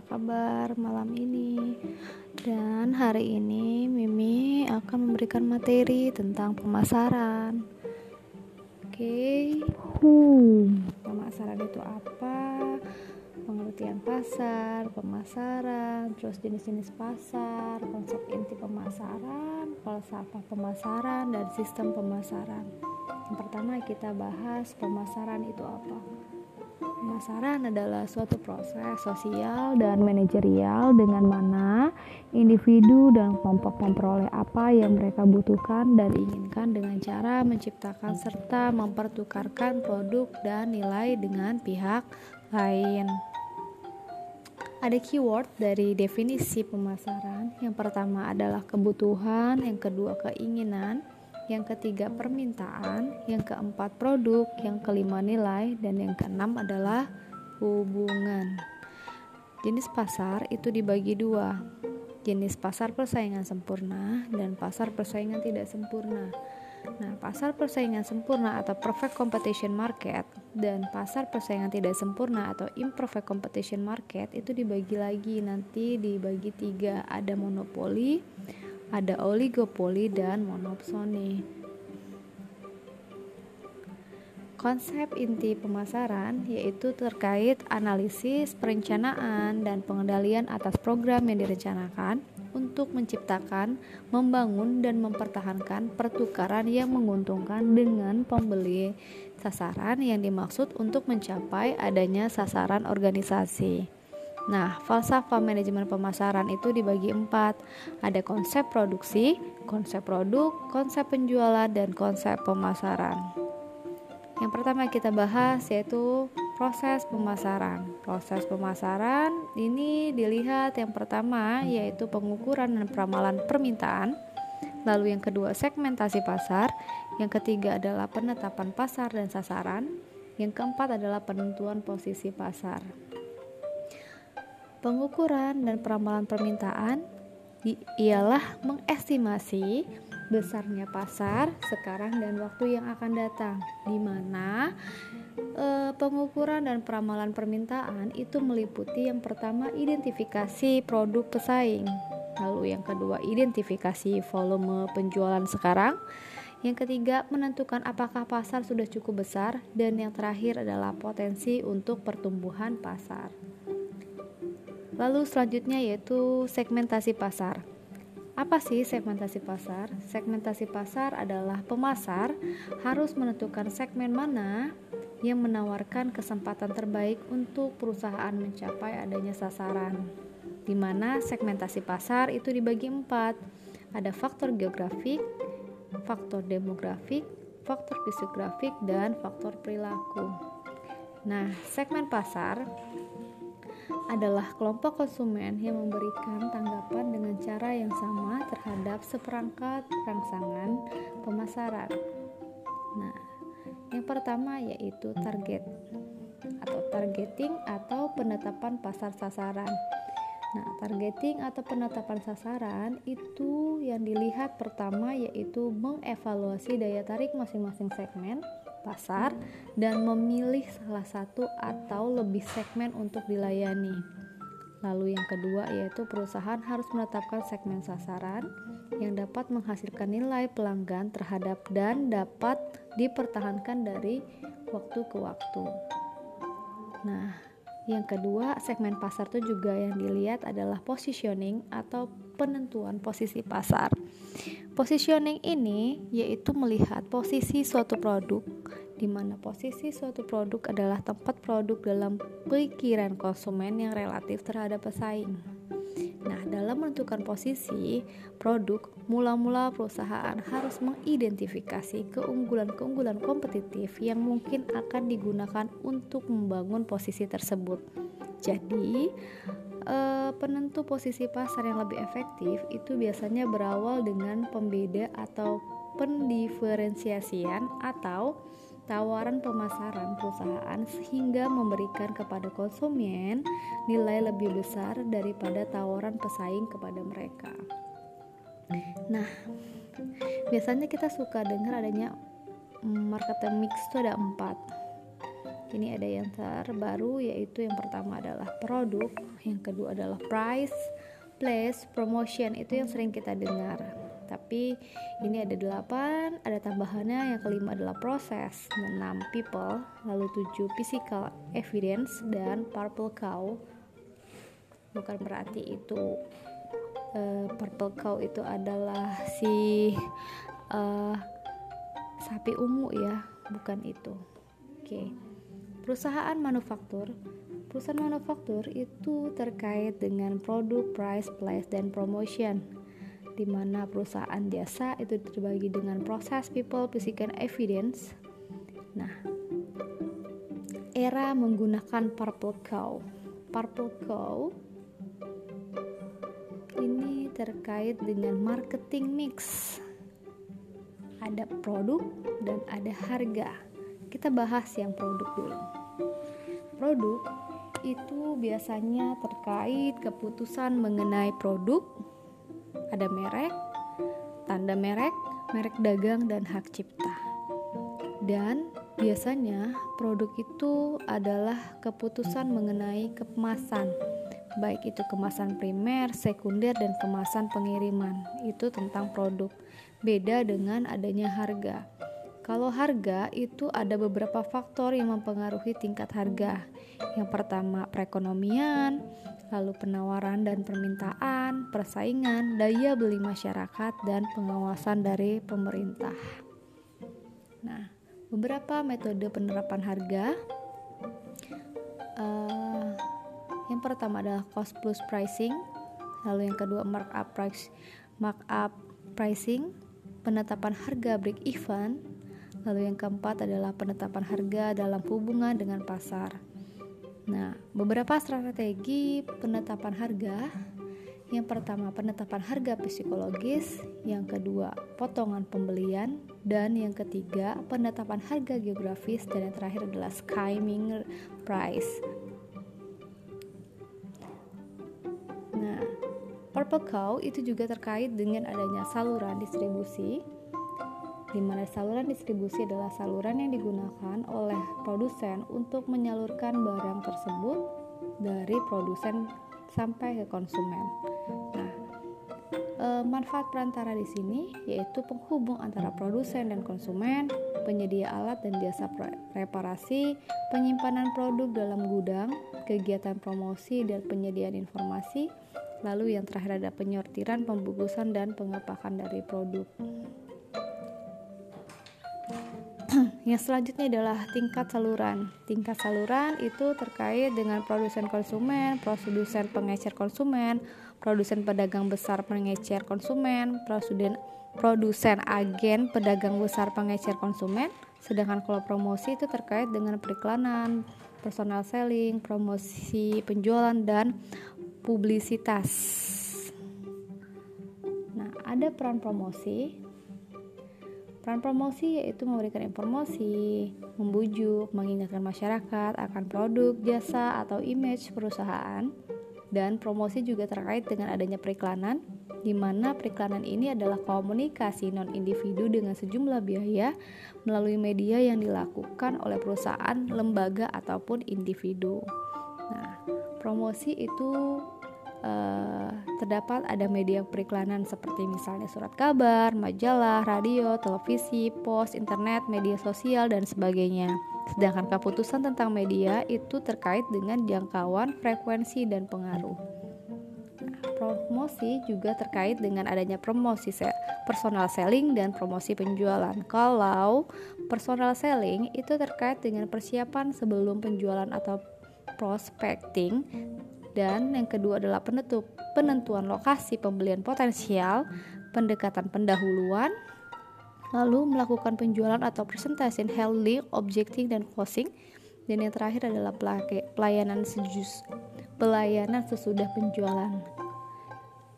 apa kabar malam ini? Dan hari ini Mimi akan memberikan materi tentang pemasaran. Oke, hmm. pemasaran itu apa? Pengertian pasar, pemasaran, terus jenis-jenis pasar, konsep inti pemasaran, falsafah pemasaran, dan sistem pemasaran. Yang pertama kita bahas pemasaran itu apa? Pemasaran adalah suatu proses sosial dan manajerial dengan mana individu dan kelompok memperoleh apa yang mereka butuhkan dan inginkan dengan cara menciptakan serta mempertukarkan produk dan nilai dengan pihak lain. Ada keyword dari definisi pemasaran. Yang pertama adalah kebutuhan, yang kedua keinginan, yang ketiga permintaan, yang keempat produk, yang kelima nilai, dan yang keenam adalah hubungan. Jenis pasar itu dibagi dua, jenis pasar persaingan sempurna dan pasar persaingan tidak sempurna. Nah, pasar persaingan sempurna atau perfect competition market dan pasar persaingan tidak sempurna atau imperfect competition market itu dibagi lagi. Nanti dibagi tiga. Ada monopoli, ada oligopoli dan monopsoni. Konsep inti pemasaran yaitu terkait analisis, perencanaan, dan pengendalian atas program yang direncanakan untuk menciptakan, membangun, dan mempertahankan pertukaran yang menguntungkan dengan pembeli sasaran yang dimaksud untuk mencapai adanya sasaran organisasi. Nah, falsafah manajemen pemasaran itu dibagi empat. Ada konsep produksi, konsep produk, konsep penjualan, dan konsep pemasaran. Yang pertama kita bahas yaitu proses pemasaran. Proses pemasaran ini dilihat yang pertama yaitu pengukuran dan peramalan permintaan. Lalu yang kedua segmentasi pasar, yang ketiga adalah penetapan pasar dan sasaran, yang keempat adalah penentuan posisi pasar. Pengukuran dan peramalan permintaan ialah mengestimasi besarnya pasar sekarang dan waktu yang akan datang, di mana e, pengukuran dan peramalan permintaan itu meliputi yang pertama identifikasi produk pesaing, lalu yang kedua identifikasi volume penjualan sekarang, yang ketiga menentukan apakah pasar sudah cukup besar, dan yang terakhir adalah potensi untuk pertumbuhan pasar. Lalu selanjutnya yaitu segmentasi pasar. Apa sih segmentasi pasar? Segmentasi pasar adalah pemasar harus menentukan segmen mana yang menawarkan kesempatan terbaik untuk perusahaan mencapai adanya sasaran. Di mana segmentasi pasar itu dibagi empat. Ada faktor geografik, faktor demografik, faktor fisiografik, dan faktor perilaku. Nah, segmen pasar adalah kelompok konsumen yang memberikan tanggapan dengan cara yang sama terhadap seperangkat rangsangan pemasaran. Nah, yang pertama yaitu target atau targeting atau penetapan pasar sasaran. Nah, targeting atau penetapan sasaran itu yang dilihat pertama yaitu mengevaluasi daya tarik masing-masing segmen pasar dan memilih salah satu atau lebih segmen untuk dilayani. Lalu yang kedua yaitu perusahaan harus menetapkan segmen sasaran yang dapat menghasilkan nilai pelanggan terhadap dan dapat dipertahankan dari waktu ke waktu. Nah, yang kedua, segmen pasar itu juga yang dilihat adalah positioning atau penentuan posisi pasar. Positioning ini yaitu melihat posisi suatu produk di mana posisi suatu produk adalah tempat produk dalam pikiran konsumen yang relatif terhadap pesaing. Nah, dalam menentukan posisi produk, mula-mula perusahaan harus mengidentifikasi keunggulan-keunggulan kompetitif yang mungkin akan digunakan untuk membangun posisi tersebut. Jadi, uh, penentu posisi pasar yang lebih efektif itu biasanya berawal dengan pembeda atau pendiferensiasian atau tawaran pemasaran perusahaan sehingga memberikan kepada konsumen nilai lebih besar daripada tawaran pesaing kepada mereka. Nah, biasanya kita suka dengar adanya market mix itu ada empat ini ada yang terbaru yaitu yang pertama adalah produk yang kedua adalah price place promotion. Itu yang sering kita dengar. Tapi ini ada delapan ada tambahannya. Yang kelima adalah proses enam people lalu tujuh physical evidence dan purple cow. Bukan berarti itu uh, purple cow itu adalah si uh, sapi ungu ya. Bukan itu. Oke. okay. Perusahaan manufaktur perusahaan manufaktur itu terkait dengan produk price place dan promotion di mana perusahaan jasa itu terbagi dengan proses people physical evidence. Nah era menggunakan purple cow. Purple cow ini terkait dengan marketing mix. Ada produk dan ada harga. Kita bahas yang produk dulu. Produk itu biasanya terkait keputusan mengenai produk, ada merek, tanda merek, merek dagang dan hak cipta. Dan biasanya produk itu adalah keputusan mengenai kemasan, baik itu kemasan primer, sekunder dan kemasan pengiriman. Itu tentang produk beda dengan adanya harga. Kalau harga itu ada beberapa faktor yang mempengaruhi tingkat harga. Yang pertama, perekonomian, lalu penawaran dan permintaan, persaingan, daya beli masyarakat, dan pengawasan dari pemerintah. Nah, beberapa metode penerapan harga. Uh, yang pertama adalah cost plus pricing, lalu yang kedua markup price markup pricing, penetapan harga break even, lalu yang keempat adalah penetapan harga dalam hubungan dengan pasar. Nah, beberapa strategi penetapan harga. Yang pertama, penetapan harga psikologis, yang kedua, potongan pembelian, dan yang ketiga, penetapan harga geografis dan yang terakhir adalah skimming price. Purple Cow itu juga terkait dengan adanya saluran distribusi di mana saluran distribusi adalah saluran yang digunakan oleh produsen untuk menyalurkan barang tersebut dari produsen sampai ke konsumen. Nah, e, manfaat perantara di sini yaitu penghubung antara produsen dan konsumen, penyedia alat dan jasa reparasi, penyimpanan produk dalam gudang, kegiatan promosi dan penyediaan informasi, Lalu yang terakhir ada penyortiran, pembungkusan dan pengepakan dari produk. Yang selanjutnya adalah tingkat saluran. Tingkat saluran itu terkait dengan produsen konsumen, produsen pengecer konsumen, produsen pedagang besar pengecer konsumen, produsen produsen agen pedagang besar pengecer konsumen. Sedangkan kalau promosi itu terkait dengan periklanan, personal selling, promosi penjualan dan publisitas. Nah, ada peran promosi. Peran promosi yaitu memberikan informasi, membujuk, mengingatkan masyarakat akan produk, jasa, atau image perusahaan. Dan promosi juga terkait dengan adanya periklanan, di mana periklanan ini adalah komunikasi non-individu dengan sejumlah biaya melalui media yang dilakukan oleh perusahaan, lembaga, ataupun individu. Nah, promosi itu uh, terdapat ada media periklanan seperti misalnya surat kabar, majalah, radio, televisi, pos, internet, media sosial dan sebagainya. Sedangkan keputusan tentang media itu terkait dengan jangkauan, frekuensi dan pengaruh. Nah, promosi juga terkait dengan adanya promosi personal selling dan promosi penjualan. Kalau personal selling itu terkait dengan persiapan sebelum penjualan atau prospecting dan yang kedua adalah penutup penentuan lokasi pembelian potensial, pendekatan pendahuluan, lalu melakukan penjualan atau presentasi handling, objecting dan closing. Dan yang terakhir adalah pelayanan sejus, pelayanan sesudah penjualan.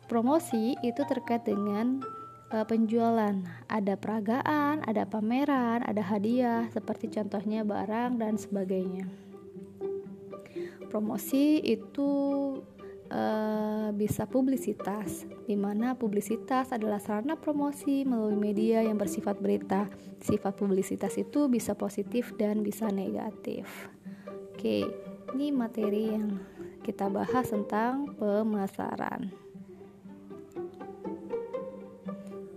Promosi itu terkait dengan uh, penjualan. Ada peragaan, ada pameran, ada hadiah, seperti contohnya barang dan sebagainya promosi itu uh, bisa publisitas, di mana publisitas adalah sarana promosi melalui media yang bersifat berita. Sifat publisitas itu bisa positif dan bisa negatif. Oke, ini materi yang kita bahas tentang pemasaran.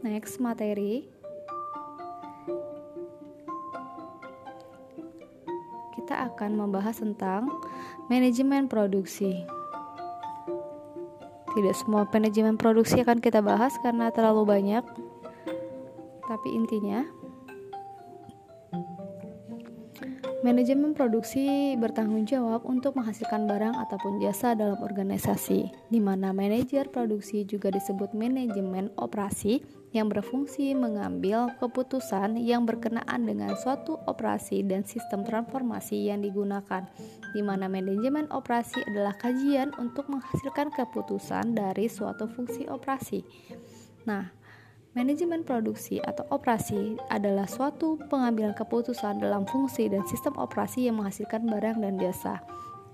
Next materi kita akan membahas tentang manajemen produksi. Tidak semua manajemen produksi akan kita bahas karena terlalu banyak. Tapi intinya Manajemen produksi bertanggung jawab untuk menghasilkan barang ataupun jasa dalam organisasi, di mana manajer produksi juga disebut manajemen operasi yang berfungsi mengambil keputusan yang berkenaan dengan suatu operasi dan sistem transformasi yang digunakan, di mana manajemen operasi adalah kajian untuk menghasilkan keputusan dari suatu fungsi operasi. Nah, Manajemen produksi atau operasi adalah suatu pengambilan keputusan dalam fungsi dan sistem operasi yang menghasilkan barang dan jasa.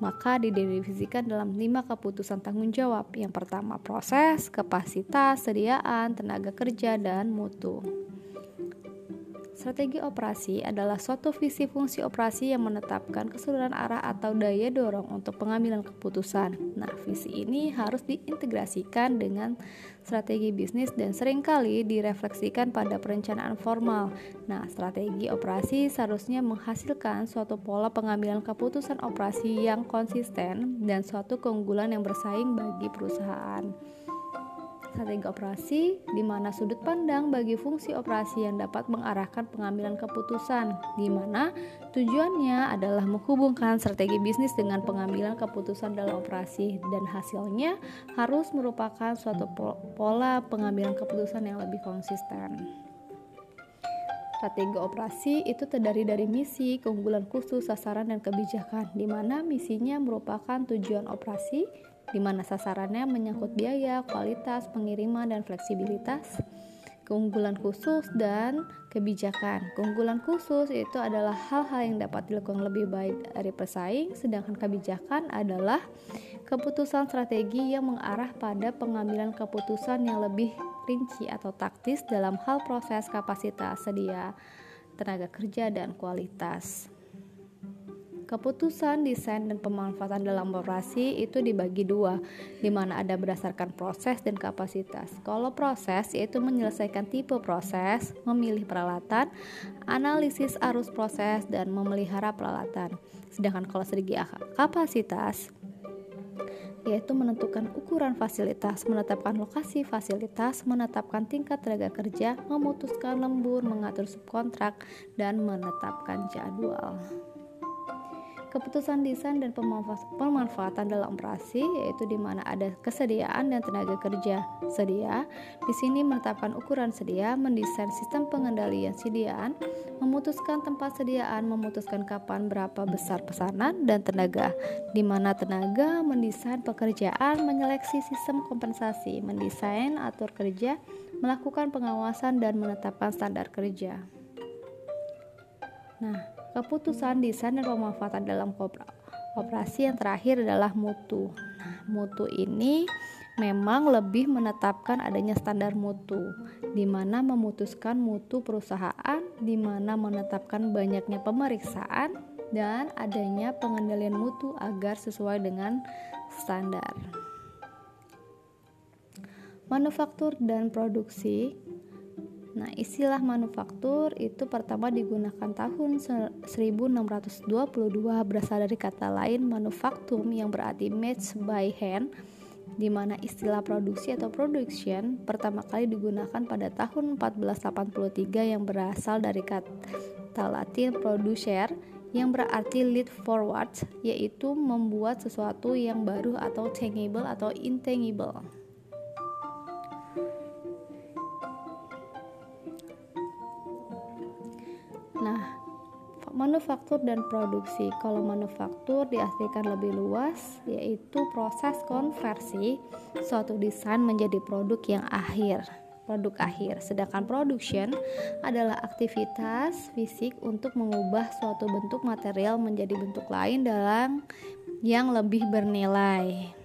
Maka didefinisikan dalam lima keputusan tanggung jawab. Yang pertama proses, kapasitas, sediaan, tenaga kerja, dan mutu. Strategi operasi adalah suatu visi fungsi operasi yang menetapkan keseluruhan arah atau daya dorong untuk pengambilan keputusan. Nah, visi ini harus diintegrasikan dengan strategi bisnis dan sering kali direfleksikan pada perencanaan formal. Nah, strategi operasi seharusnya menghasilkan suatu pola pengambilan keputusan operasi yang konsisten dan suatu keunggulan yang bersaing bagi perusahaan strategi operasi di mana sudut pandang bagi fungsi operasi yang dapat mengarahkan pengambilan keputusan di mana tujuannya adalah menghubungkan strategi bisnis dengan pengambilan keputusan dalam operasi dan hasilnya harus merupakan suatu pola pengambilan keputusan yang lebih konsisten. Strategi operasi itu terdiri dari misi, keunggulan khusus, sasaran, dan kebijakan, di mana misinya merupakan tujuan operasi, di mana sasarannya menyangkut biaya, kualitas, pengiriman, dan fleksibilitas, keunggulan khusus, dan kebijakan. Keunggulan khusus itu adalah hal-hal yang dapat dilakukan lebih baik dari pesaing, sedangkan kebijakan adalah keputusan strategi yang mengarah pada pengambilan keputusan yang lebih rinci atau taktis dalam hal proses kapasitas sedia, tenaga kerja, dan kualitas. Keputusan desain dan pemanfaatan dalam operasi itu dibagi dua, di mana ada berdasarkan proses dan kapasitas. Kalau proses yaitu menyelesaikan tipe proses, memilih peralatan, analisis arus proses, dan memelihara peralatan. Sedangkan kalau segi kapasitas yaitu menentukan ukuran fasilitas, menetapkan lokasi fasilitas, menetapkan tingkat tenaga kerja, memutuskan lembur, mengatur subkontrak, dan menetapkan jadwal. Keputusan desain dan pemanfaatan dalam operasi yaitu di mana ada kesediaan dan tenaga kerja sedia. Di sini menetapkan ukuran sedia, mendesain sistem pengendalian sediaan, memutuskan tempat sediaan, memutuskan kapan berapa besar pesanan dan tenaga. Di mana tenaga mendesain pekerjaan, menyeleksi sistem kompensasi, mendesain atur kerja, melakukan pengawasan dan menetapkan standar kerja. Nah, keputusan desain dan pemanfaatan dalam operasi yang terakhir adalah mutu. Nah, mutu ini memang lebih menetapkan adanya standar mutu, di mana memutuskan mutu perusahaan, di mana menetapkan banyaknya pemeriksaan dan adanya pengendalian mutu agar sesuai dengan standar. Manufaktur dan produksi Nah, istilah manufaktur itu pertama digunakan tahun 1622 berasal dari kata lain manufaktum yang berarti made by hand di mana istilah produksi atau production pertama kali digunakan pada tahun 1483 yang berasal dari kata Latin producer yang berarti lead forward yaitu membuat sesuatu yang baru atau tangible atau intangible. Manufaktur dan produksi. Kalau manufaktur diartikan lebih luas, yaitu proses konversi suatu desain menjadi produk yang akhir produk akhir. Sedangkan production adalah aktivitas fisik untuk mengubah suatu bentuk material menjadi bentuk lain dalam yang lebih bernilai.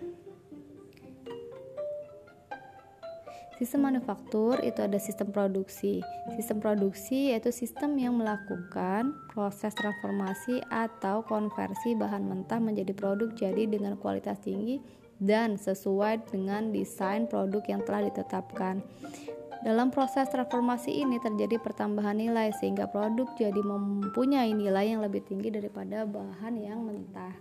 Sistem manufaktur itu ada sistem produksi. Sistem produksi yaitu sistem yang melakukan proses transformasi atau konversi bahan mentah menjadi produk jadi dengan kualitas tinggi dan sesuai dengan desain produk yang telah ditetapkan. Dalam proses transformasi ini terjadi pertambahan nilai sehingga produk jadi mempunyai nilai yang lebih tinggi daripada bahan yang mentah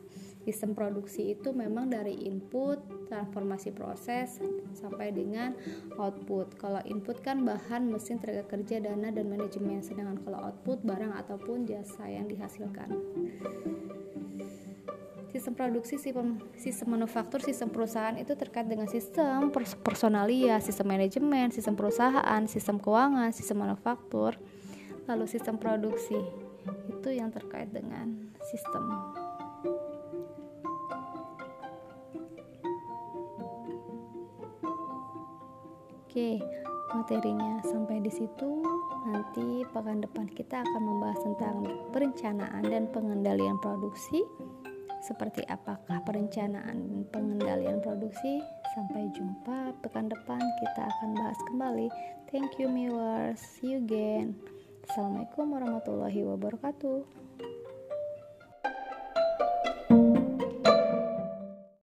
sistem produksi itu memang dari input, transformasi proses sampai dengan output. Kalau input kan bahan, mesin, tenaga kerja, dana dan manajemen, sedangkan kalau output barang ataupun jasa yang dihasilkan. Sistem produksi, sistem, sistem manufaktur, sistem perusahaan itu terkait dengan sistem personalia, sistem manajemen, sistem perusahaan, sistem keuangan, sistem manufaktur, lalu sistem produksi itu yang terkait dengan sistem Oke, materinya sampai di situ. Nanti pekan depan kita akan membahas tentang perencanaan dan pengendalian produksi. Seperti apakah perencanaan dan pengendalian produksi? Sampai jumpa pekan depan kita akan bahas kembali. Thank you viewers. See you again. Assalamualaikum warahmatullahi wabarakatuh.